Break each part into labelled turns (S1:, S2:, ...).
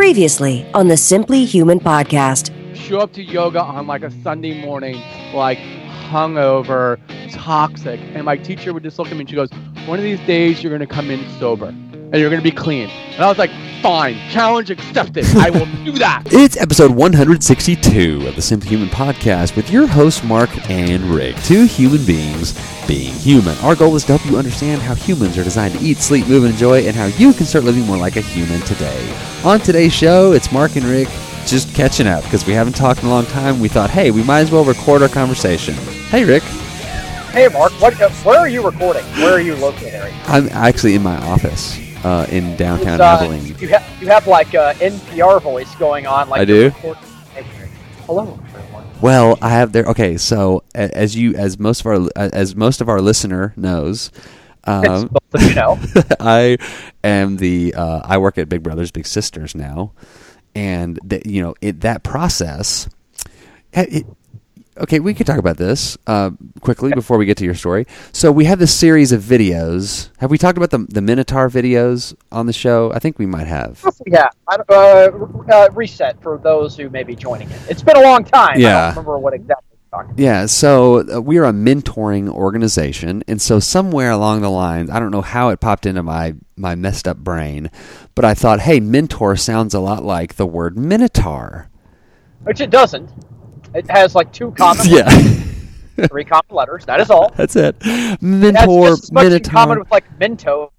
S1: Previously on the Simply Human podcast.
S2: show up to yoga on like a Sunday morning, like hungover, toxic, and my teacher would just look at me and she goes, "One of these days you're gonna come in sober, and you're gonna be clean." And I was like, "Fine, challenge accepted. I will do that."
S3: It's episode 162 of the Simply Human podcast with your hosts, Mark and Rick. Two human beings being human. Our goal is to help you understand how humans are designed to eat, sleep, move, and enjoy, and how you can start living more like a human today. On today's show, it's Mark and Rick just catching up because we haven't talked in a long time. We thought, hey, we might as well record our conversation. Hey, Rick.
S4: Hey, Mark, what, uh, where are you recording? Where are you located? Are?
S3: I'm actually in my office uh, in downtown
S4: uh,
S3: Abilene.
S4: You have you have like uh, NPR voice going on. Like
S3: I do?
S4: Hello, everyone.
S3: Well, I have there. Okay, so as you, as most of our, as most of our listener knows, um,
S4: you know.
S3: I am the. Uh, I work at Big Brothers Big Sisters now, and the, you know it, that process. it- okay, we could talk about this uh, quickly before we get to your story. So we have this series of videos. Have we talked about the the Minotaur videos on the show? I think we might have.
S4: Yeah, uh, uh, reset for those who may be joining it. It's been a long time. I
S3: Yeah.
S4: don't remember what exactly we're talking.
S3: Yeah, so uh, we are a mentoring organization, and so somewhere along the lines, I don't know how it popped into my my messed up brain, but I thought, hey, mentor sounds a lot like the word minotaur.
S4: Which it doesn't. It has like two common,
S3: Yeah,
S4: three common letters. That is all.
S3: that's it.
S4: It
S3: Mentor,
S4: much in common with like Mentos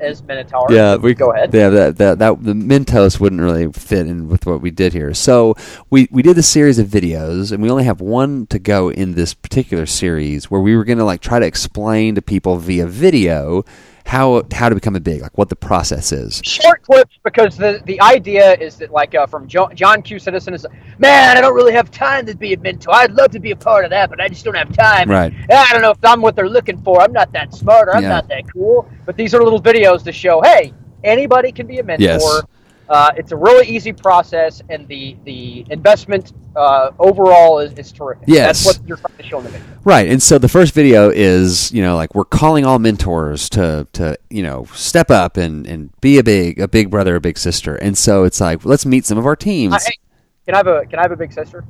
S4: as Minotaur.
S3: Yeah, we
S4: go ahead.
S3: Yeah, that, that that the Mentos wouldn't really fit in with what we did here. So we we did a series of videos, and we only have one to go in this particular series where we were going to like try to explain to people via video how how to become a big, like what the process is.
S4: short clips because the the idea is that like uh, from jo- John Q Citizen is man I don't really have time to be a mentor I'd love to be a part of that but I just don't have time
S3: Right.
S4: I don't know if I'm what they're looking for I'm not that smart or I'm
S3: Yeah.
S4: not that cool but these are little videos to show hey anybody can be a mentor
S3: Yes.
S4: Uh, it's a really easy process and the the investment uh, overall is, is terrific
S3: Yes.
S4: that's what you're trying to show in the video
S3: Right, and so the first video is you know like we're calling all mentors to to you know step up and and be a big a big brother a big sister, and so it's like let's meet some of our teams.
S4: Uh, hey, can I have a can I have a big sister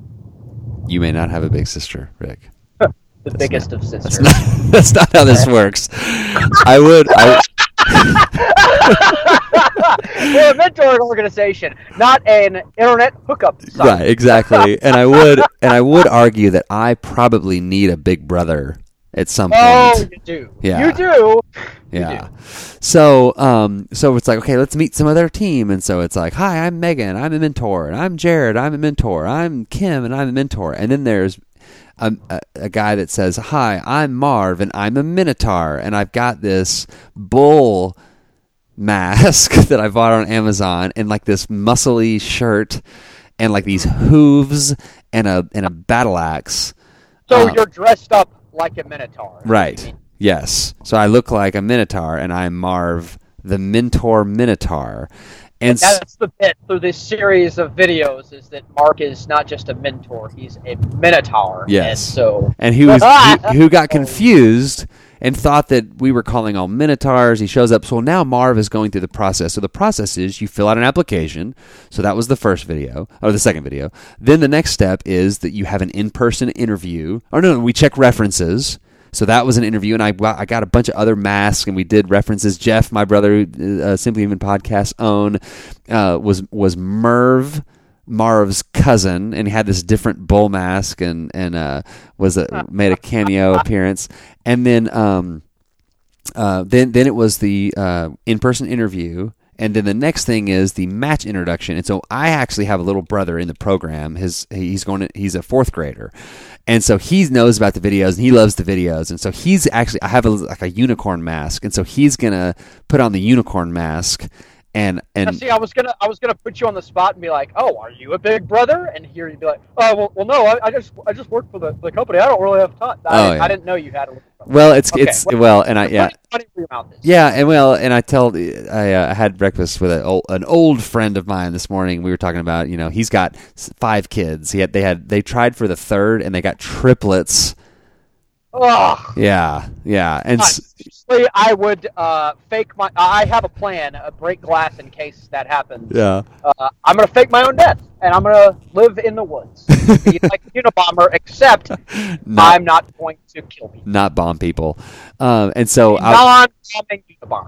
S3: You may not have a big sister, Rick.
S4: The biggest of
S3: That's
S4: sisters
S3: not, that's not how this works. I would. I,
S4: We're a mentoring organization, not an internet hookup site.
S3: right, exactly. And I would, and I would argue that I probably need a big brother at some point.
S4: Oh, you do.
S3: Yeah.
S4: You do.
S3: Yeah. So, um, so it's like, okay, let's meet some other team, and so it's like, hi, I'm Megan, I'm a mentor, and I'm Jared, I'm a mentor, I'm Kim, and I'm a mentor, and then there's a, a, a guy that says, hi, I'm Marv, and I'm a minotaur, and I've got this bull mask that I bought on Amazon, and like this muscly shirt, and like these hooves, and a and a battle axe.
S4: So
S3: Uh,
S4: you're dressed up like a minotaur.
S3: Right. Yes. So I look like a Minotaur, and I'm Marv, the Mentor Minotaur. And
S4: That's the bit through this series of videos is that Mark is not just a mentor; he's a minotaur.
S3: Yes.
S4: And so
S3: and who was who, who got confused and thought that we were calling all Minotaurs. He shows up. So now Marv is going through the process. So the process is you fill out an application. So that was the first video or the second video. Then the next step is that you have an in-person interview. Or no, no, we check references. So that was an interview, and I got- I got a bunch of other masks, and we did references. Jeff, my brother, uh, Simply Human podcast own, uh, was was Merv. Marv's cousin, and he had this different bull mask, and and uh, was a, made a cameo appearance, and then um, uh, then then it was the uh, in person interview, and then the next thing is the match introduction. And so I actually have a little brother in the program. His he's going to, he's a fourth grader, and so he knows about the videos and he loves the videos. And so he's actually I have a, like a unicorn mask, and so he's gonna put on the unicorn mask. And
S4: Now, see, I was gonna, I was gonna put you on the spot and be like, "Oh, are you a big brother?" And here you'd be like, "Oh, well, well no, I, I just, I just work for the, the company. I don't really have time. I,
S3: Oh,
S4: didn't,
S3: yeah.
S4: I didn't know you had a."
S3: well, it's
S4: Okay,
S3: it's
S4: well-
S3: well, and I yeah.
S4: Funny, funny where your mouth is.
S3: Yeah, and well, and I tell I uh, had breakfast with a, an old friend of mine this morning. We were talking about you know he's got five kids. He had they had they tried for the third and they got triplets
S4: Ugh.
S3: Yeah, yeah, and
S4: Honestly, I would uh, fake my. I have a plan. Uh, break glass in case that happens.
S3: yeah,
S4: Uh, I'm gonna fake my own death, and I'm gonna live in the woods, be like a Unabomber, except
S3: not
S4: I'm not going to kill people.
S3: not bomb people. Um, and so I,
S4: Non-bombing Unabomber. Go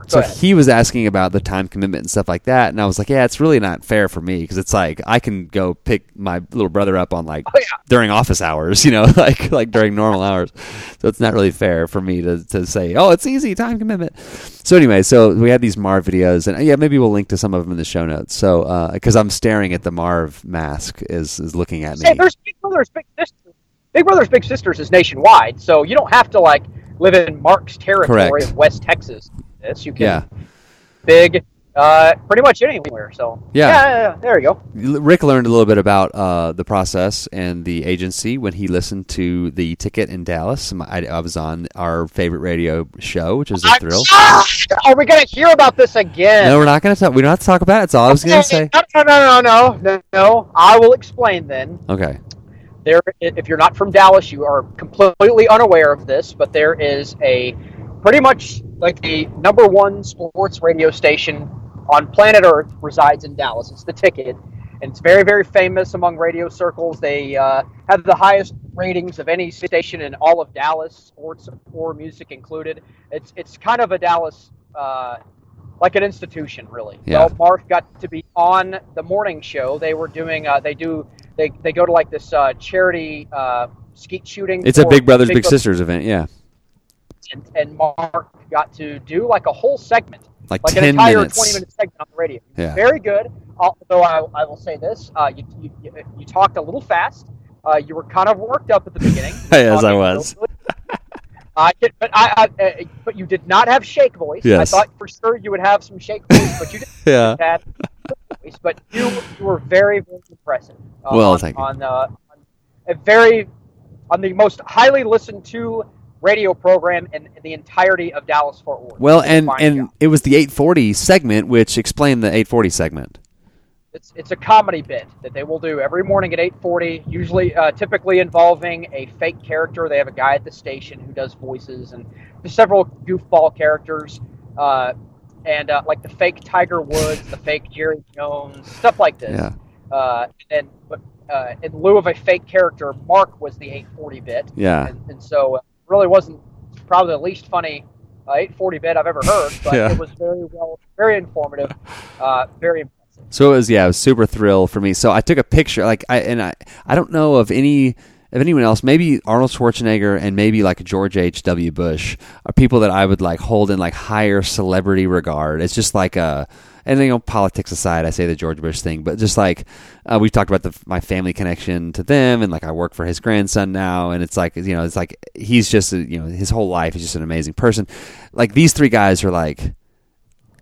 S3: so he was asking about the time commitment and stuff like that, and I was like, yeah, it's really not fair for me because it's like I can go pick my little brother up on like
S4: Oh, yeah.
S3: during office hours, you know, like like during normal hours. So it's not really fair for me to, to say, oh, it's easy time commitment. So anyway, so we had these Marv videos, and uh, yeah, maybe we'll link to some of them in the show notes. So because I'm staring at the Marv mask is is looking at me.
S4: Hey, there's Big Brothers Big Sisters. Big Brothers Big Sisters is nationwide, so you don't have to like live in Mark's territory
S3: Correct.
S4: of West Texas. This you can
S3: Yeah.
S4: big, uh, pretty much anywhere. So
S3: Yeah.
S4: yeah, there you go.
S3: Rick learned a little bit about uh, the process and the agency when he listened to the ticket in Dallas. I, I was on our favorite radio show, which is a thrill.
S4: Are we gonna hear about this again?
S3: No, we're not going to talk. We don't have to talk about it. That's all I was going to say.
S4: No, no, no, no, no, no. I will explain then.
S3: Okay.
S4: There, if you're not from Dallas, you are completely unaware of this, but there is a pretty much like the number one sports radio station on planet Earth resides in Dallas. It's the Ticket, and it's very, very famous among radio circles. They uh, have the highest ratings of any station in all of Dallas, sports or music included. It's it's kind of a Dallas. Uh, like an institution, really.
S3: Yeah.
S4: Well, Mark got to be on the morning show. They were doing. Uh, they do. They, they go to like this uh, charity uh, skeet shooting.
S3: It's a Big Brothers Big
S4: Brothers,
S3: Sisters event. Yeah.
S4: And, and Mark got to do like a whole segment,
S3: Like,
S4: like
S3: 10
S4: an entire
S3: minutes.
S4: twenty minute segment on the radio.
S3: Yeah.
S4: Very good. Although I, I will say this, uh, you, you you you talked a little fast. Uh, you were kind of worked up at the beginning.
S3: Yes, I was.
S4: I did, but I, I uh, but you did not have shake voice.
S3: Yes.
S4: I thought for sure you would have some shake voice, but you didn't
S3: Yeah.
S4: But you you were very very impressive. uh,
S3: Well,
S4: on,
S3: thank you.
S4: On, uh, on a very on the most highly listened to radio program in, in the entirety of Dallas Fort Worth.
S3: Well,
S4: You did a
S3: and and
S4: job.
S3: it was the 840 segment, which explained the 840 segment.
S4: It's it's a comedy bit that they will do every morning at 8:40, usually uh, typically involving a fake character. They have a guy at the station who does voices and several goofball characters, uh, and uh, like the fake Tiger Woods, the fake Jerry Jones, stuff like this.
S3: Yeah.
S4: Uh, and uh, in lieu of a fake character, Mark was the 840 bit.
S3: Yeah.
S4: And, and so it really wasn't probably the least funny uh, 840 bit I've ever heard, but
S3: Yeah.
S4: it was very well, very informative, uh, very impressive.
S3: So it was yeah, it was super thrill for me. So I took a picture, like I and I I don't know of any of anyone else. Maybe Arnold Schwarzenegger and maybe like George H. W. Bush are people that I would like hold in like higher celebrity regard. It's just like a and you know politics aside, I say the George Bush thing, but just like uh, we've talked about the my family connection to them, and like I work for his grandson now, and it's like you know it's like he's just a, you know his whole life is just an amazing person. Like these three guys are like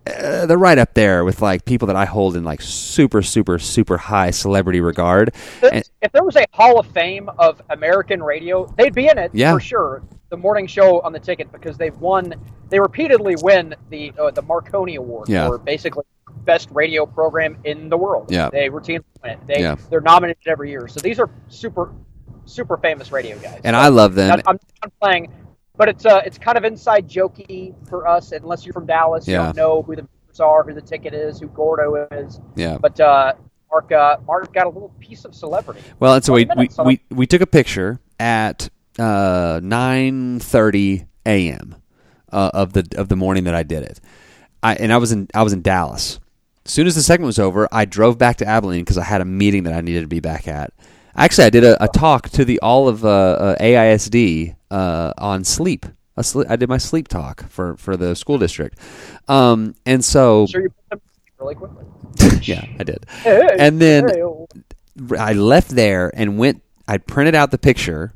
S3: uh, they're right up there with like people that I hold in like super, super, super high celebrity regard. And,
S4: if there was a Hall of Fame of American radio, they'd be in it
S3: Yeah.
S4: for sure. The morning show on the ticket because they've won. They repeatedly win the uh, the Marconi Award
S3: Yeah.
S4: for basically best radio program in the world.
S3: Yeah.
S4: they routinely win it. They
S3: Yeah.
S4: they're nominated every year. So these are super super famous radio guys.
S3: and
S4: So
S3: I love them.
S4: I'm, I'm playing, but it's uh it's kind of inside jokey for us unless you're from Dallas. You
S3: Yeah.
S4: don't know who the members are, who the ticket is, who Gordo is.
S3: Yeah.
S4: But uh, Mark uh, Mark got a little piece of celebrity.
S3: Well, and so we,
S4: 20
S3: we,
S4: so
S3: we, we took a picture at uh, 9:30 a.m. Uh, of the of the morning that I did it. I and I was in I was in Dallas. As soon as the segment was over, I drove back to Abilene because I had a meeting that I needed to be back at. Actually, I did a, a talk to the all of uh, uh, AISD uh, on sleep. I did my sleep talk for, for the school district, um, and so
S4: sure you put them really quickly.
S3: yeah, I did.
S4: Hey,
S3: And then
S4: hey, oh.
S3: I left there and went. I printed out the picture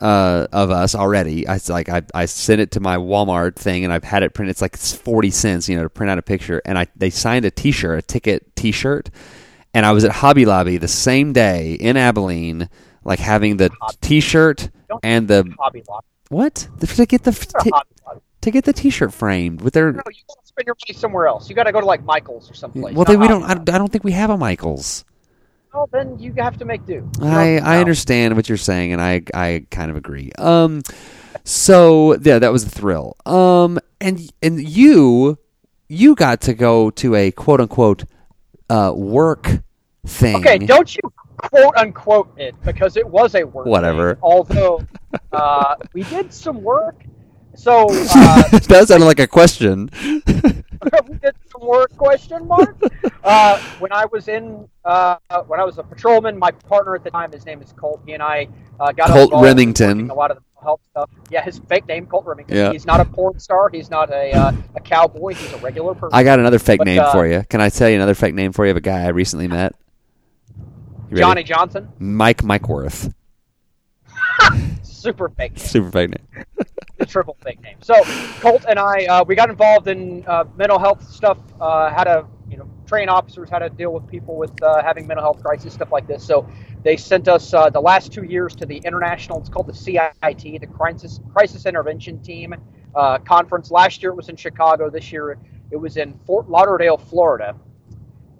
S3: uh, of us already. I like I, I sent it to my Walmart thing, and I've had it printed. It's like forty cents, you know, to print out a picture. And I they signed a T-shirt, a ticket T-shirt, and I was at Hobby Lobby the same day in Abilene, like having the T-shirt and the
S4: Hobby Lobby.
S3: what to get the
S4: They're
S3: t-
S4: Hobby Lobby.
S3: to get the T-shirt framed with their.
S4: No, you gotta spend your money somewhere else. You got to go to like Michaels or someplace.
S3: Well, then we
S4: Hobby
S3: don't. I, I don't think we have a Michaels.
S4: Well, then you have to make do. You
S3: I, I understand what you're saying, and I I kind of agree. Um, So yeah, that was a thrill. Um, and and you you got to go to a quote unquote uh, work thing.
S4: Okay, don't you quote unquote it because it was a work.
S3: Whatever.
S4: although uh, we did some work. So uh,
S3: that sounded like a question.
S4: we did some work? Question mark. Uh, when I was in, uh, when I was a patrolman, my partner at the time, his name is Colt. He and I uh, got
S3: Colt Remington.
S4: A lot of the health stuff. Yeah, his fake name, Colt Remington.
S3: Yeah.
S4: He's not a porn star. He's not a uh, a cowboy. He's a regular person.
S3: I got another fake
S4: But,
S3: name
S4: uh,
S3: for you. Can I tell you another fake name for you of a guy I recently met? Ready?
S4: Johnny Johnson.
S3: Mike Mikeworth.
S4: Super fake. Name.
S3: Super fake name.
S4: the triple fake name. So Colt and I, uh, we got involved in uh, mental health stuff. Uh, how to, you know, train officers how to deal with people with uh, having mental health crisis, stuff like this. So they sent us uh, the last two years to the international. It's called the CIT, the Crisis Crisis Intervention Team uh, conference. Last year it was in Chicago. This year it was in Fort Lauderdale, Florida.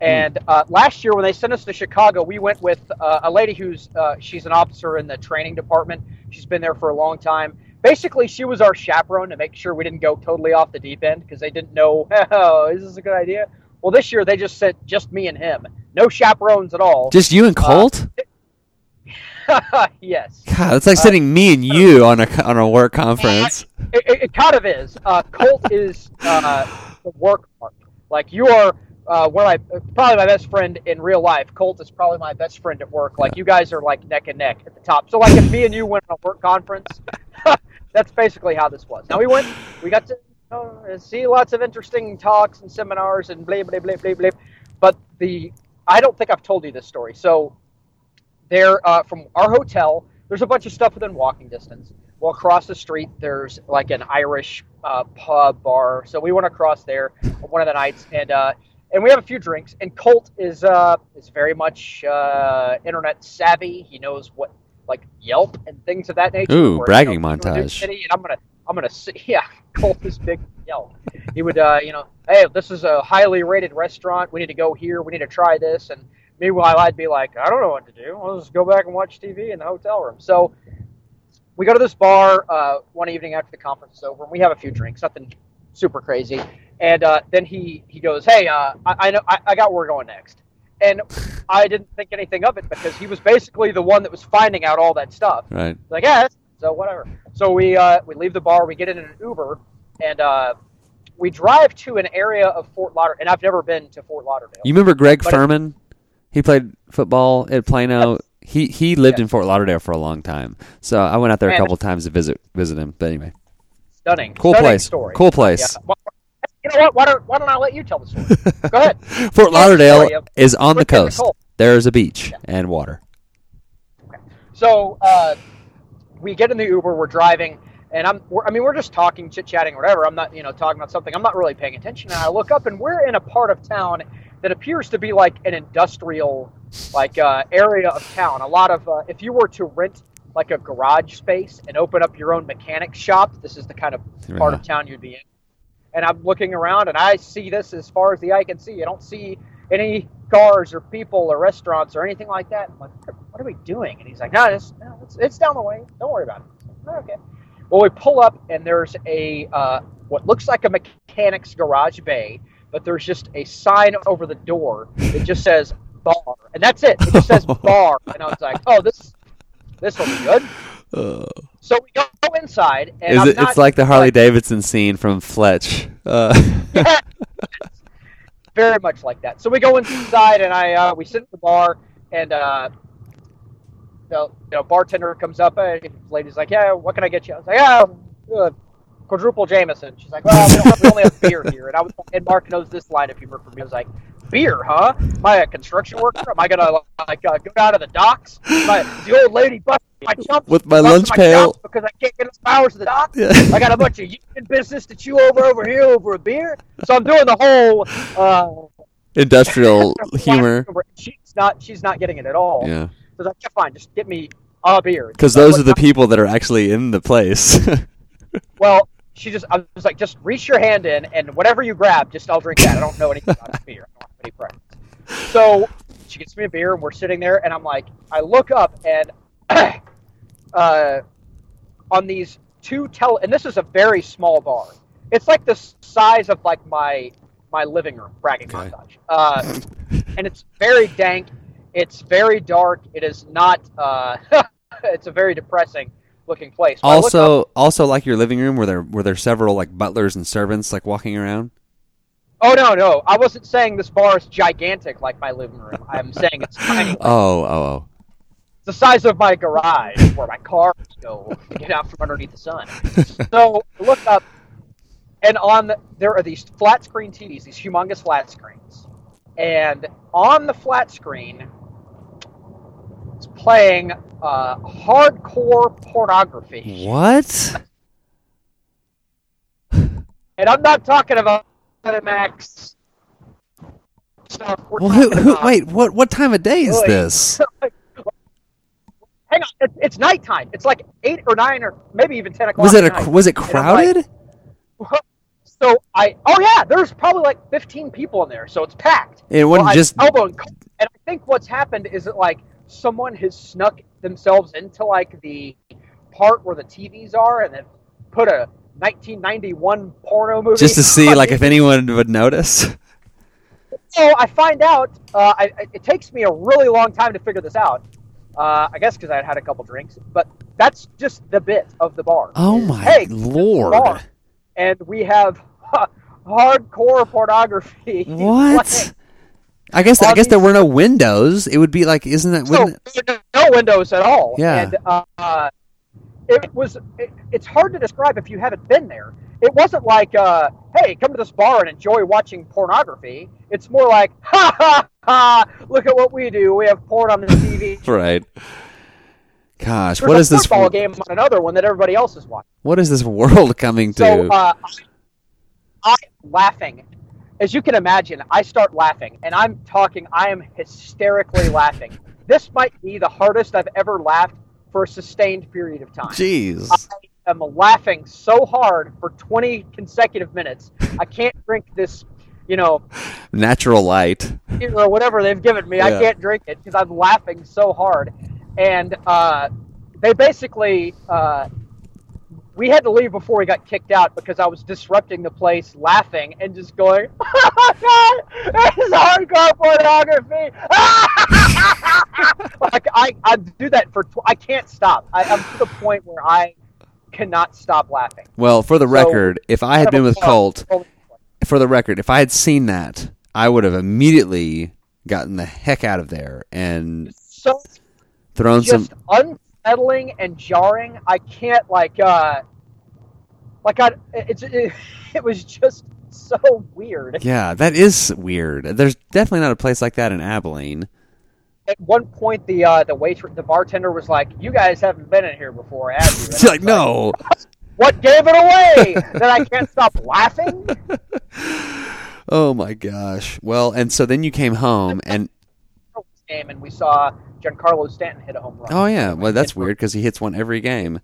S4: And uh, last year, when they sent us to Chicago, we went with uh, a lady who's uh, she's an officer in the training department. She's been there for a long time. Basically, she was our chaperone to make sure we didn't go totally off the deep end because they didn't know, oh, is this a good idea? Well, this year they just sent just me and him, no chaperones at all.
S3: Just you and Colt?
S4: yes,
S3: God, that's like sending me and you on a on a work conference.
S4: it, it, it kind of is. Uh, Colt is uh, the work part. Like you are uh, one of my probably my best friend in real life. Colt is probably my best friend at work. Like you guys are like neck and neck at the top. So like if me and you went on a work conference, that's basically how this was. Now we went, we got to you know, see lots of interesting talks and seminars and blah blah blah blah blah. But the I don't think I've told you this story. So there uh, from our hotel. There's a bunch of stuff within walking distance. Well, across the street, there's like an Irish uh, pub bar. So we went across there one of the nights, and uh, and we have a few drinks. And Colt is uh, is very much uh, internet savvy. He knows what like Yelp and things of that nature.
S3: Ooh,
S4: where,
S3: bragging
S4: you know, you're in a new
S3: montage.
S4: City, and I'm gonna I'm gonna see. Yeah, Colt is big Yelp. He would uh, you know, hey, this is a highly rated restaurant. We need to go here. We need to try this. And meanwhile, I'd be like, I don't know what to do. I'll just go back and watch TV in the hotel room. So we go to this bar uh, one evening after the conference is over, and we have a few drinks, nothing super crazy. And uh, then he, he goes, "Hey, uh, I, I know I, I got where we're going next." And I didn't think anything of it because he was basically the one that was finding out all that stuff.
S3: Right.
S4: Like, yeah, so whatever. So we uh, we leave the bar, we get in an Uber, and uh, we drive to an area of Fort Lauderdale. And I've never been to Fort Lauderdale.
S3: You remember Greg
S4: But-
S3: Furman? He played football at Plano. He he lived
S4: Yes.
S3: in Fort Lauderdale for a long time. So I went out there a couple times to visit visit him. But anyway,
S4: Stunning.
S3: cool
S4: Stunning
S3: place.
S4: Story.
S3: Cool place.
S4: Yeah. You know what? Why don't, why don't I let you tell the story? Go ahead.
S3: Fort Lauderdale is on the coast.
S4: Nicole.
S3: There's a beach and water. Okay.
S4: So uh, we get in the Uber, we're driving, and I'm, we're, I mean, we're just talking, chit chatting, whatever. I'm not, you know, talking about something. I'm not really paying attention. And I look up, and we're in a part of town that appears to be like an industrial, like uh, area of town. A lot of, uh, if you were to rent like a garage space and open up your own mechanic shop, this is the kind of part
S3: Yeah.
S4: of town you'd be in. And I'm looking around, and I see this as far as the eye can see. I don't see any cars or people or restaurants or anything like that. I'm like, what are we doing? And he's like, no, it's, no, it's, it's down the way. Don't worry about it. "Oh, okay. Well, we pull up, and there's a uh, what looks like a mechanic's garage bay, but there's just a sign over the door that just says bar, and that's it. It just says bar, and I was like, oh, this this will be good. So we go inside, and
S3: it? It's like the Harley Davidson scene from Fletch. Uh,
S4: very much like that. So we go inside and I uh, we sit at the bar and uh, the you know, bartender comes up and the lady's like, "Yeah, what can I get you?" I was like, "Yeah, uh, quadruple Jameson." She's like, "Well, we, have, we only have beer here." And I was and Mark knows this line if you work for me. I was like, "Beer, huh? Am I a construction worker? Am I gonna like uh, go down to the docks? My the old lady busted my jump
S3: With my lunch
S4: my
S3: pail.
S4: because I can't get enough hours to the dock.
S3: Yeah.
S4: I got a bunch of union business to chew over over here over a beer. So I'm doing the whole." Uh,
S3: industrial humor.
S4: She's not. She's not getting it at all.
S3: Yeah,
S4: So I was like, yeah, fine, just get me a beer.
S3: because those are the people that are actually in the place.
S4: Well, she just. I was like, just reach your hand in, and whatever you grab, just I'll drink that. I don't know anything about beer. I don't have any preference. So she gets me a beer, and we're sitting there, and I'm like, I look up, and uh, on these two tele, and this is a very small bar. It's like the size of like my my living room bragging
S3: Okay.
S4: montage. Uh, and it's very dank. It's very dark. It is not. Uh, it's a very depressing looking place. When look up-
S3: Also, also like your living room, where there were there several like butlers and servants like walking around.
S4: oh no, no, I wasn't saying this bar is gigantic like my living room. I'm saying it's tiny.
S3: Oh, oh, oh.
S4: The size of my garage where my cars go to get out from underneath the sun. So look up, and on the, there are these flat screen TVs, these humongous flat screens, and on the flat screen, it's playing uh, hardcore pornography.
S3: What?
S4: And I'm not talking about Max
S3: Well, who, who, wait, what what time of day is this?
S4: Hang on, it's, it's nighttime. It's like eight or nine or maybe even ten o'clock.
S3: Was it a
S4: night.
S3: was it
S4: And I'm like,
S3: crowded?
S4: So I oh yeah, there's probably like 15 people in there, so it's packed.
S3: It wasn't
S4: Well,
S3: just
S4: elbowing, and I think what's happened is that like someone has snuck themselves into like the part where the TVs are, and then put a 1991 porno movie
S3: just to see like if anyone would notice.
S4: So I find out. Uh, I- it takes me a really long time to figure this out. Uh, I guess because I had had a couple drinks, but that's just the bit of the bar.
S3: Oh my
S4: hey, this is the
S3: lord!
S4: and we have hardcore pornography.
S3: What?
S4: playing.
S3: I guess I guess there were no windows. It would be like, isn't that?
S4: So
S3: it,
S4: no windows at all.
S3: Yeah.
S4: And uh, it was. It, it's hard to describe if you haven't been there. It wasn't like, uh, "Hey, come to this bar and enjoy watching pornography." It's more like, "Ha ha ha! Look at what we do. We have porn on the TV."
S3: right? Gosh,
S4: There's
S3: what is this?
S4: football game on another one that everybody else is watching.
S3: What is this world coming to?
S4: So uh, I laughing. As you can imagine, I start laughing, and I'm talking. I am hysterically laughing. This might be the hardest I've ever laughed for a sustained period of time.
S3: Jeez.
S4: I am laughing so hard for 20 consecutive minutes. I can't drink this, you know,
S3: Natural light.
S4: or whatever they've given me.
S3: Yeah.
S4: I can't drink it because I'm laughing so hard. And uh, they basically, uh, we had to leave before we got kicked out because I was disrupting the place, laughing and just going, "Oh god, this is hardcore pornography!" like I, I do that for, tw- I can't stop. I, I'm to the point where I cannot stop laughing.
S3: Well, for the
S4: So,
S3: record, if I had been with. Colt, for the record, if I had seen that, I would have immediately gotten the heck out of there and
S4: so
S3: thrown
S4: just
S3: some.
S4: unsettling and jarring. I can't like uh like I it's it, it was just so weird.
S3: Yeah, that is weird. There's definitely not a place like that in Abilene.
S4: At one point, the uh the waiter the bartender was like, "You guys haven't been in here before, have you?"
S3: It's
S4: I
S3: like, no.
S4: What gave it away? that I can't stop laughing.
S3: Oh my gosh. Well, and so then you came home and
S4: Game and we saw Giancarlo Stanton hit a home run.
S3: oh yeah, well that's weird because he hits one every game.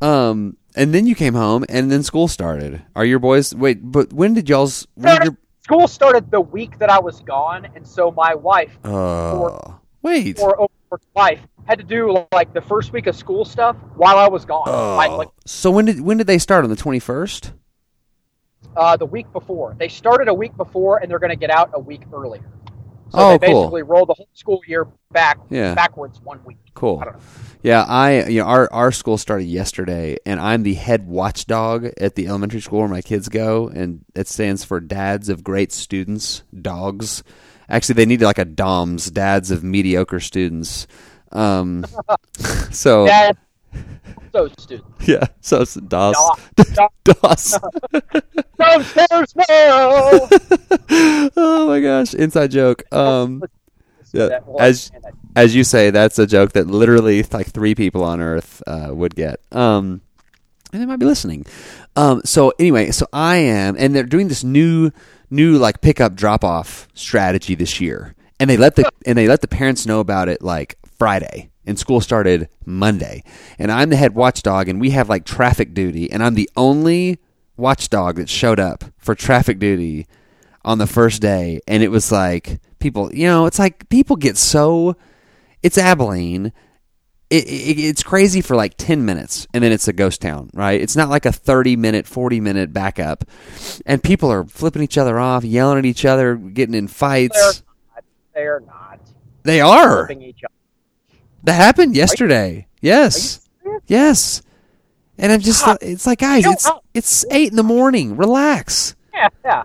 S3: Um, and then you came home and then school started. Are your boys? Wait, but when did y'all's? When did your,
S4: School started the week that I was gone, and so my wife
S3: uh, wait.
S4: or over wife had to do like the first week of school stuff while I was gone. Like, like
S3: So when did when did they start on the twenty first?
S4: uh, the week before. They started a week before, and they're going to get out a week earlier. So
S3: Oh,
S4: they
S3: cool.
S4: basically roll the whole school year back
S3: Yeah.
S4: backwards one week.
S3: Cool.
S4: I don't know.
S3: Yeah, I you know our our school started yesterday, and I'm the head watchdog at the elementary school where my kids go, and it stands for Dads of Great Students, Dogs. Actually, they need like a DOMS, Dads of Mediocre Students. Um, so
S4: Dad, so stupid.
S3: yeah, so it's DOS, DOS.
S4: downstairs now.
S3: oh my gosh, inside joke. Um, yeah, as as you say, that's a joke that literally like three people on Earth uh, would get. Um, and they might be listening. Um, so anyway, so I am, and they're doing this new, new like pickup drop off strategy this year, and they let the and they let the parents know about it like Friday, and school started Monday, and I'm the head watchdog, and we have like traffic duty, and I'm the only watchdog that showed up for traffic duty on the first day, and it was like people, you know, it's like people get so. It's Abilene, it, it, it's crazy for like 10 minutes and then it's a ghost town, right? It's not like a 30 minute, 40 minute backup. And people are flipping each other off, yelling at each other, getting in fights.
S4: They're not.
S3: They are.
S4: Other.
S3: That happened yesterday. Yes. Yes. And I'm just, it's like, guys, it's it's eight in the morning. Relax.
S4: Yeah, yeah.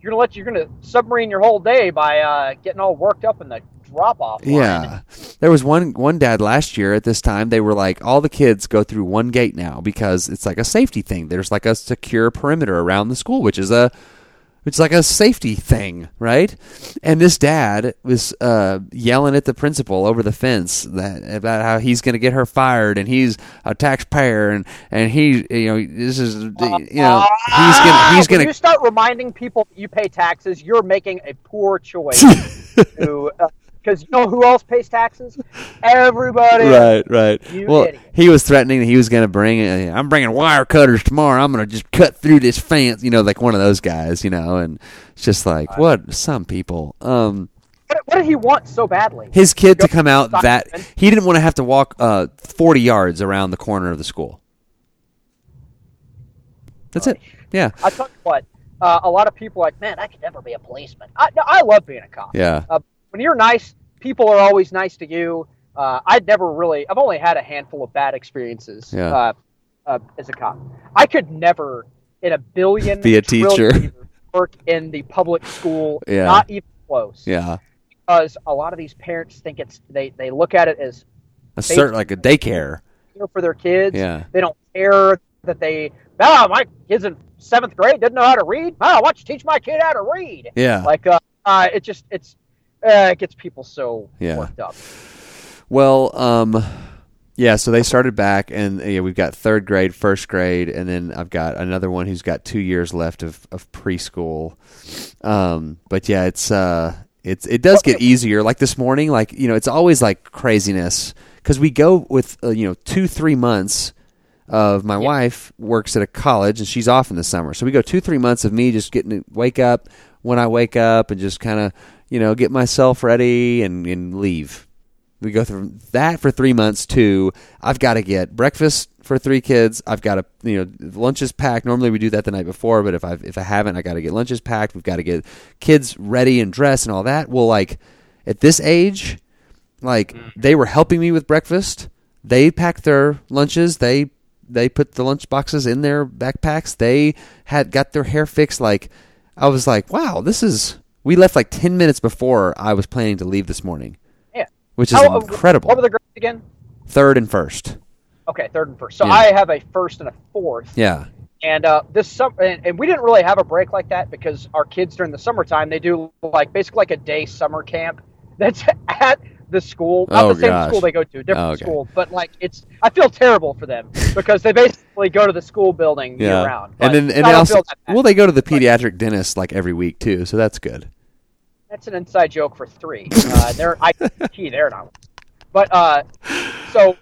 S4: You're gonna let you're gonna submarine your whole day by uh, getting all worked up in the drop off.
S3: Yeah. There was one one dad last year at this time. They were like, all the kids go through one gate now because it's like a safety thing. There's like a secure perimeter around the school, which is a which is like a safety thing, right? And this dad was uh, yelling at the principal over the fence that about how he's going to get her fired, and he's a taxpayer, and and he, you know, this is, uh, you know, he's uh, gonna he's gonna
S4: you start reminding people you pay taxes, you're making a poor choice. to uh, because you know who else pays taxes? Everybody.
S3: right, right.
S4: You
S3: well,
S4: idiot.
S3: he was threatening that he was going to bring. uh, I'm bringing wire cutters tomorrow. I'm going to just cut through this fence. You know, like one of those guys. You know, and it's just like what some people. Um,
S4: What, what did he want so badly?
S3: his kid to come out that he didn't want to have to walk uh 40 yards around the corner of the school. That's it. Yeah,
S4: I tell you what, uh, a lot of people are like, man, I could never be a policeman. I, no, I love being a cop.
S3: yeah,
S4: Uh, when you're nice, people are always nice to you. Uh, I'd never really, I've only had a handful of bad experiences
S3: Yeah.
S4: uh, uh, as a cop. I could never, in a billion,
S3: Be a teacher.
S4: work in the public school.
S3: Yeah.
S4: Not even close.
S3: yeah.
S4: Because a lot of these parents think it's they they look at it as
S3: A certain like a daycare.
S4: for their kids.
S3: Yeah.
S4: They don't care that they. Oh, my kid's in seventh grade, doesn't know how to read. Oh, why don't you teach my kid how to read?
S3: Yeah.
S4: Like, uh, uh it just it's uh, it gets people so
S3: Yeah.
S4: worked up.
S3: Well, um, yeah. So they started back, and yeah, we've got third grade, first grade, and then I've got another one who's got two years left of, of preschool. Um, but yeah, it's uh, it's it does get easier. Like this morning, like you know, it's always like craziness because we go with uh, you know two three months. Of my wife works at a college and she's off in the summer, so we go two three months of me just getting to wake up when I wake up and just kind of you know get myself ready and, and leave we go through that for three months too. I've got to get breakfast for three kids. I've got to, you know, lunches packed. Normally we do that the night before, but if I if I haven't, I got to get lunches packed. We've got to get kids ready and dressed and all that. Well, like at this age, like mm. they were helping me with breakfast. They packed their lunches. They they put the lunch boxes in their backpacks. They had got their hair fixed. Like I was like, wow, this is. We left like ten minutes before I was planning to leave this morning
S4: Yeah.
S3: which is
S4: How- uh,
S3: incredible.
S4: What were the grades again?
S3: Third and first.
S4: Okay, third and first. So
S3: Yeah.
S4: I have a first and a fourth.
S3: Yeah.
S4: And uh, this summer, and, and we didn't really have a break like that because our kids during the summertime they do like basically like a day summer camp that's at the school, not
S3: Oh,
S4: the same
S3: gosh.
S4: school they go to, different
S3: Oh, okay.
S4: school, but like it's. I feel terrible for them because they basically go to the school building
S3: Yeah.
S4: year round.
S3: and then and they also well they go to the pediatric dentist like every week too, so that's good.
S4: That's an inside joke for three. Uh, they're I key they're not. But uh, so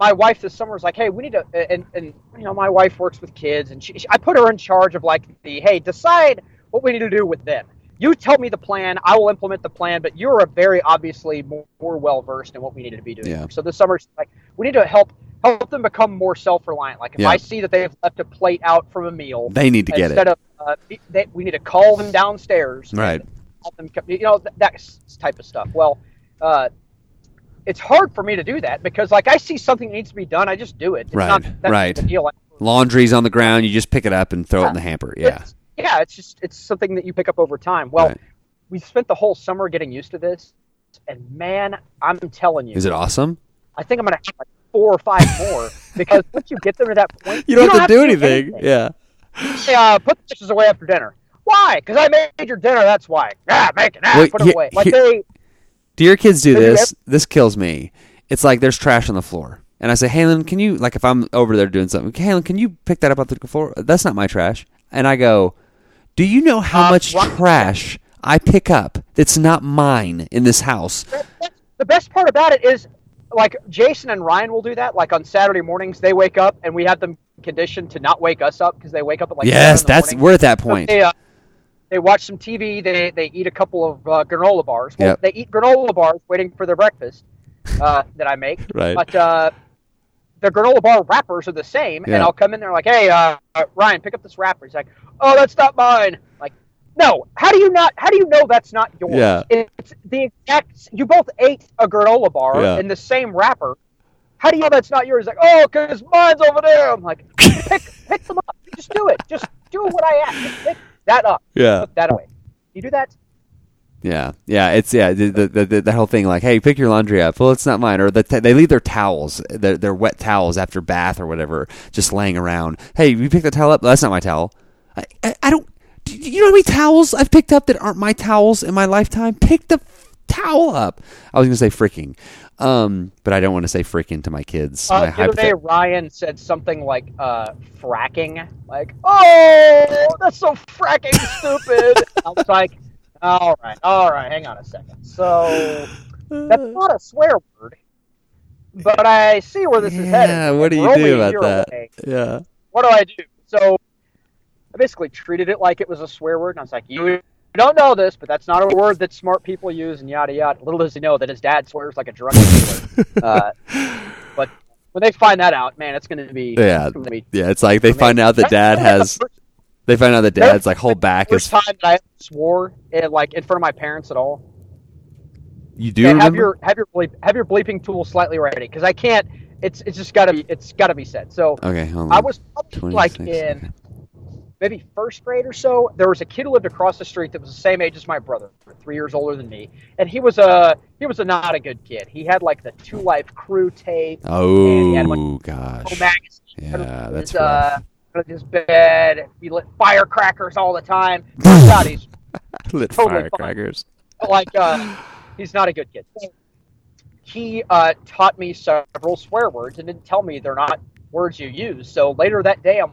S4: my wife this summer was like, hey, we need to, and and you know my wife works with kids, and she, she- I put her in charge of like the hey, decide what we need to do with them. You tell me the plan, I will implement the plan, but you're a very obviously more, more well versed in what we needed to be doing.
S3: Yeah.
S4: So this summer, she's like, we need to help help them become more self reliant. Like if
S3: Yeah.
S4: I see that they've left a plate out from a meal,
S3: They need to get it.
S4: instead of uh, they, we need to call them downstairs
S3: Right.
S4: Them come, you know th- that type of stuff well uh, it's hard for me to do that because like i see something needs to be done i just do it it's
S3: Right,
S4: not that
S3: right.
S4: deal.
S3: Laundry's on the ground, you just pick it up and throw it in the hamper. Yeah.
S4: It's- yeah it's just it's something that you pick up over time well
S3: Right.
S4: we spent the whole summer getting used to this and man i'm telling you
S3: Is it awesome?
S4: i think i'm gonna have like four or five more because once you get them to that point
S3: You don't, have to do anything. Yeah.
S4: Hey, uh, put the dishes away after dinner why because i made your dinner that's why ah make it ah,
S3: Well,
S4: put it
S3: he-
S4: away like
S3: he-
S4: they
S3: Do your kids do
S4: They do
S3: this? This kills me. It's like there's trash on the floor. And I say, Halen, can you, like if I'm over there doing something, Halen, can you pick that up off the floor? That's not my trash. And I go, Do you know how
S4: Uh,
S3: much
S4: what-
S3: trash I pick up that's not mine in this house?
S4: the best part about it is like Jason and Ryan will do that. Like on Saturday mornings, they wake up and we have them conditioned to not wake us up because they wake up at like
S3: yes,
S4: 7 in the
S3: that's
S4: morning.
S3: we're at that
S4: So
S3: point.
S4: They, uh, they watch some TV. They they eat a couple of uh, granola bars. Well,
S3: Yep.
S4: they eat granola bars waiting for their breakfast. uh, that I make.
S3: Right.
S4: But uh, the granola bar wrappers are the same,
S3: Yeah.
S4: and I'll come in there like, "Hey, uh, uh, Ryan, pick up this wrapper." He's like, "Oh, that's not mine." Like, no. How do you not? How do you know that's not yours?
S3: Yeah.
S4: It's the exact. You both ate a granola bar
S3: Yeah.
S4: in the same wrapper. How do you know that's not yours? He's like, oh, because mine's over there. I'm like, pick, pick them up. Just do it. Just do what I ask. Pick that up.
S3: Yeah.
S4: Put that away. You do that?
S3: Yeah, yeah, it's yeah the the, the the whole thing like, hey, pick your laundry up. Well, it's not mine. Or the t- they leave their towels, their, their wet towels after bath or whatever, just laying around. Hey, you pick the towel up. That's not my towel. I, I, I don't. Do you know how many towels I've picked up that aren't my towels in my lifetime? Pick the f- towel up. I was gonna say freaking, um, but I don't want to say freaking to my kids.
S4: Uh,
S3: my
S4: the other day, Ryan said something like uh, fracking. Like, oh, that's so fracking stupid. I was like, all right, all right, hang on a second. So that's not a swear word, but I see where this is headed.
S3: yeah, what do
S4: We're
S3: you
S4: only
S3: do about that?
S4: away.
S3: Yeah,
S4: what do I do? So I basically treated it like it was a swear word, and I was like, you don't know this, but that's not a word that smart people use, and yada yada. Little does he know that his dad swears like a drunk sailor. uh, but when they find that out, man, it's going to be
S3: Yeah.
S4: it's be
S3: yeah. It's like they
S4: amazing.
S3: find out that dad has. They find out that dad's like whole back
S4: first
S3: is.
S4: time that I swore eh, like in front of my parents at all.
S3: You do
S4: Yeah, have your have your bleep, have your bleeping tool slightly ready because I can't. It's it's just got to be it's got to be said. So
S3: Okay, hold on.
S4: I was like
S3: 26,
S4: in. Maybe first grade or so. There was a kid who lived across the street that was the same age as my brother, three years older than me, and he was a he was a not a good kid. He had like the Two Live Crew tape, he had, like,
S3: Oh gosh.
S4: magazine,
S3: Yeah,
S4: his,
S3: that's
S4: uh,
S3: rough.
S4: his bed. He lit firecrackers all the time. God, he's
S3: Lit
S4: totally
S3: firecrackers.
S4: but, like uh, he's not a good kid. He uh, taught me several swear words and didn't tell me they're not words you use. So later that day, I'm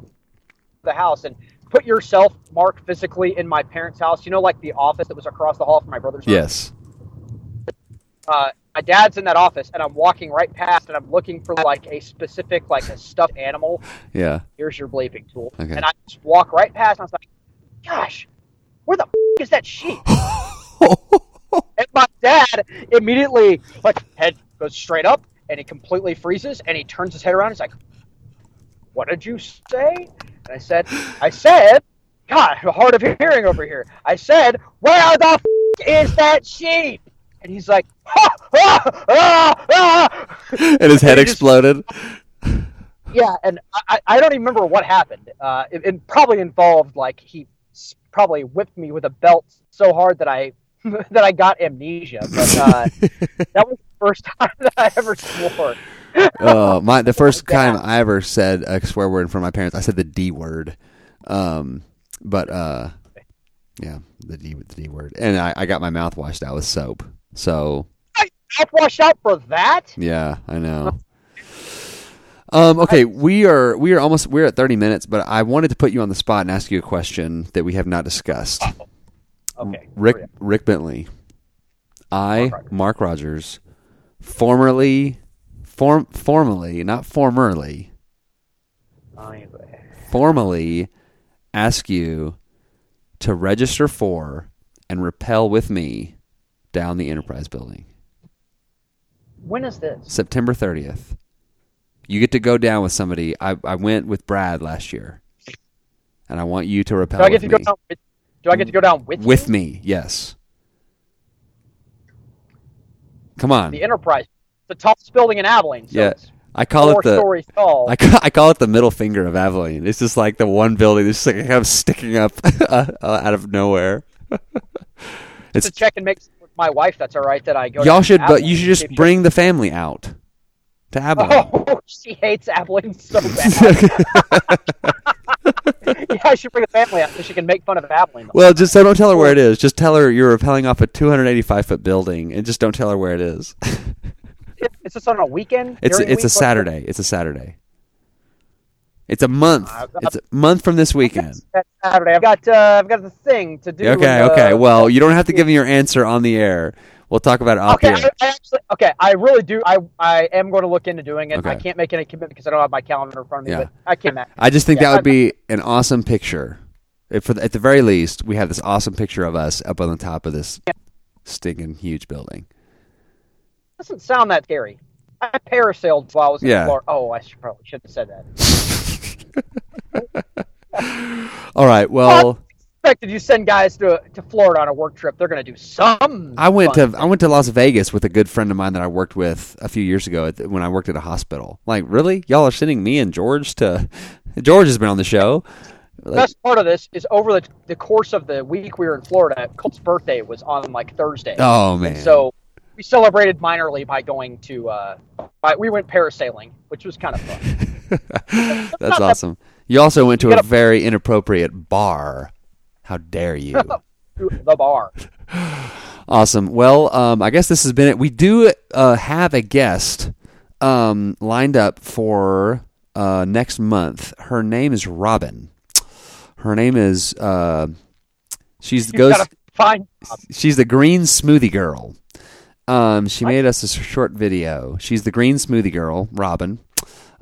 S4: the house and put yourself, Mark, physically in my parents' house. You know, like the office that was across the hall from my brother's.
S3: Yes.
S4: Uh, my dad's in that office, and I'm walking right past, and I'm looking for like a specific, like a stuffed animal.
S3: Yeah.
S4: Here's your bleeping tool,
S3: Okay.
S4: and I just walk right past, and I was like, "Gosh, where the f- is that sheep?" And my dad immediately, like, head goes straight up, and he completely freezes, and he turns his head around. He's like, "What did you say?" And I said, "I said, God, hard of hearing over here. I said, where the f- is that sheep?" And he's like, ah, ah, ah, ah.
S3: and his head
S4: he just-
S3: exploded.
S4: "Yeah." And I, I I don't even remember what happened. Uh, it, it probably involved like he probably whipped me with a belt so hard that I that I got amnesia. But uh, that was the first time that I ever swore.
S3: Uh, my the first time I ever said a swear word in front of my parents, I said the D word. Um, but uh, yeah, the D the D word, and I, I got my mouth washed out with soap. So
S4: Mouth washed out for that?
S3: yeah, I know. Um, okay, we are we are almost we're at thirty minutes, but I wanted to put you on the spot and ask you a question that we have not discussed.
S4: Okay.
S3: Rick. Rick Bentley, I
S4: Mark Rogers,
S3: formerly, form formerly not formerly, formally ask you to register for and rappel with me down the Enterprise building.
S4: When is this?
S3: September 30th. You get to go down with somebody. I, I went with Brad last year. And I want you to rappel
S4: Do I get
S3: with
S4: to go down with? Do I get to go down with
S3: with
S4: you?
S3: me, yes. Come on.
S4: the Enterprise, the tallest building in Abilene? So
S3: Yeah.
S4: it's
S3: I call
S4: four
S3: it the
S4: stories tall.
S3: I call, I call it the middle finger of Abilene. It's just like the one building that's just like kind of sticking up uh, out of nowhere. it's
S4: to check and make with my wife. That's all right. That I go.
S3: y'all should, but you should just bring the family out to Abilene.
S4: Oh, she hates Abilene so bad. yeah, I should bring the family out so she can make fun of Abilene.
S3: Well, just so don't tell her where it is. Just tell her you're rappelling off a 285 foot building, and just don't tell her where it is.
S4: It- Is this on a weekend?
S3: it's
S4: During
S3: it's a Saturday. It's a Saturday. It's a month.
S4: Uh,
S3: It's a month from this weekend.
S4: Saturday. I've got uh, I've got the thing to do.
S3: Okay,
S4: and, uh,
S3: okay. Well, you don't have to give me your answer on the air. We'll talk about it off
S4: Okay,
S3: air.
S4: I, I actually okay. I really do. I I am going to look into doing it. I can't make any commitment because I don't have my calendar in front of me.
S3: Yeah.
S4: But I can.
S3: I just think
S4: Yeah,
S3: that would be an awesome picture. If for the, at the very least, we have this awesome picture of us up on the top of this stinking huge building.
S4: Doesn't sound that scary. I parasailed while I was in
S3: Yeah.
S4: Florida. Oh, I should probably should have said that.
S3: All right. Well,
S4: Expected you send guys to to Florida on a work trip. They're going to do some.
S3: I went to I went to Las Vegas with a good friend of mine that I worked with a few years ago at the, when I worked at a hospital. Like, really? Y'all are sending me and George to? George has been on the show.
S4: The best part of this is over the, the course of the week we were in Florida, Colt's birthday was on like Thursday.
S3: Oh man.
S4: So we celebrated minorly by going to, uh, by, we went parasailing, which was kind of fun.
S3: That's awesome. You also went to a
S4: up.
S3: very inappropriate bar. How dare you?
S4: the bar.
S3: Awesome. Well, um, I guess this has been it. We do uh, have a guest um, lined up for uh, next month. Her name is Robyn. Her name is uh, she's
S4: You
S3: goes
S4: gotta find
S3: she's the green smoothie girl. Um, she made us a short video. She's the green smoothie girl, Robyn,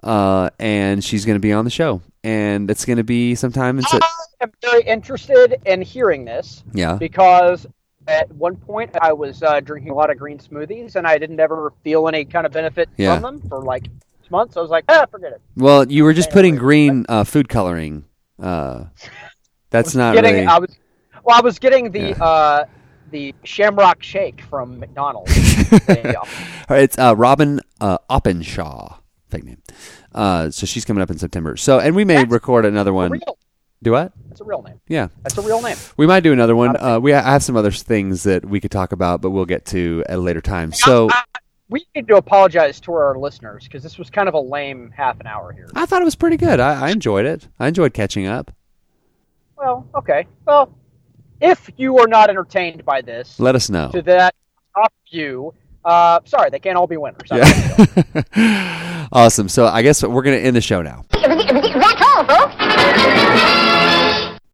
S3: uh, and she's going to be on the show. And it's going to be sometime in Sep-
S4: I am very interested in hearing this
S3: yeah.
S4: because at one point I was uh, drinking a lot of green smoothies and I didn't ever feel any kind of benefit
S3: Yeah.
S4: from them for like months. I was like, ah, forget it.
S3: Well, you were just putting green uh, food coloring. Uh, that's not
S4: getting,
S3: really.
S4: I was, well, I was getting the
S3: Yeah.
S4: Uh, the Shamrock Shake from McDonald's. Uh,
S3: All right, it's uh, Robyn uh, Openshaw, fake name. Uh, so she's coming up in September. So, and we may
S4: That's
S3: record another one.
S4: real.
S3: Do what?
S4: That's a real name.
S3: Yeah,
S4: That's a real name.
S3: we might do another one. Uh, we I have some other things that we could talk about, but we'll get to at a later time. So,
S4: I, we need to apologize to our listeners because this was kind of a lame half an hour here.
S3: I thought it was pretty good. I, I enjoyed it. I enjoyed catching up.
S4: Well, okay. Well, if you are not entertained by this,
S3: Let us know.
S4: to that top view, uh, sorry, they can't all be winners. I don't know.
S3: Yeah. awesome. So I guess we're going to end the show now.
S5: That's all, folks.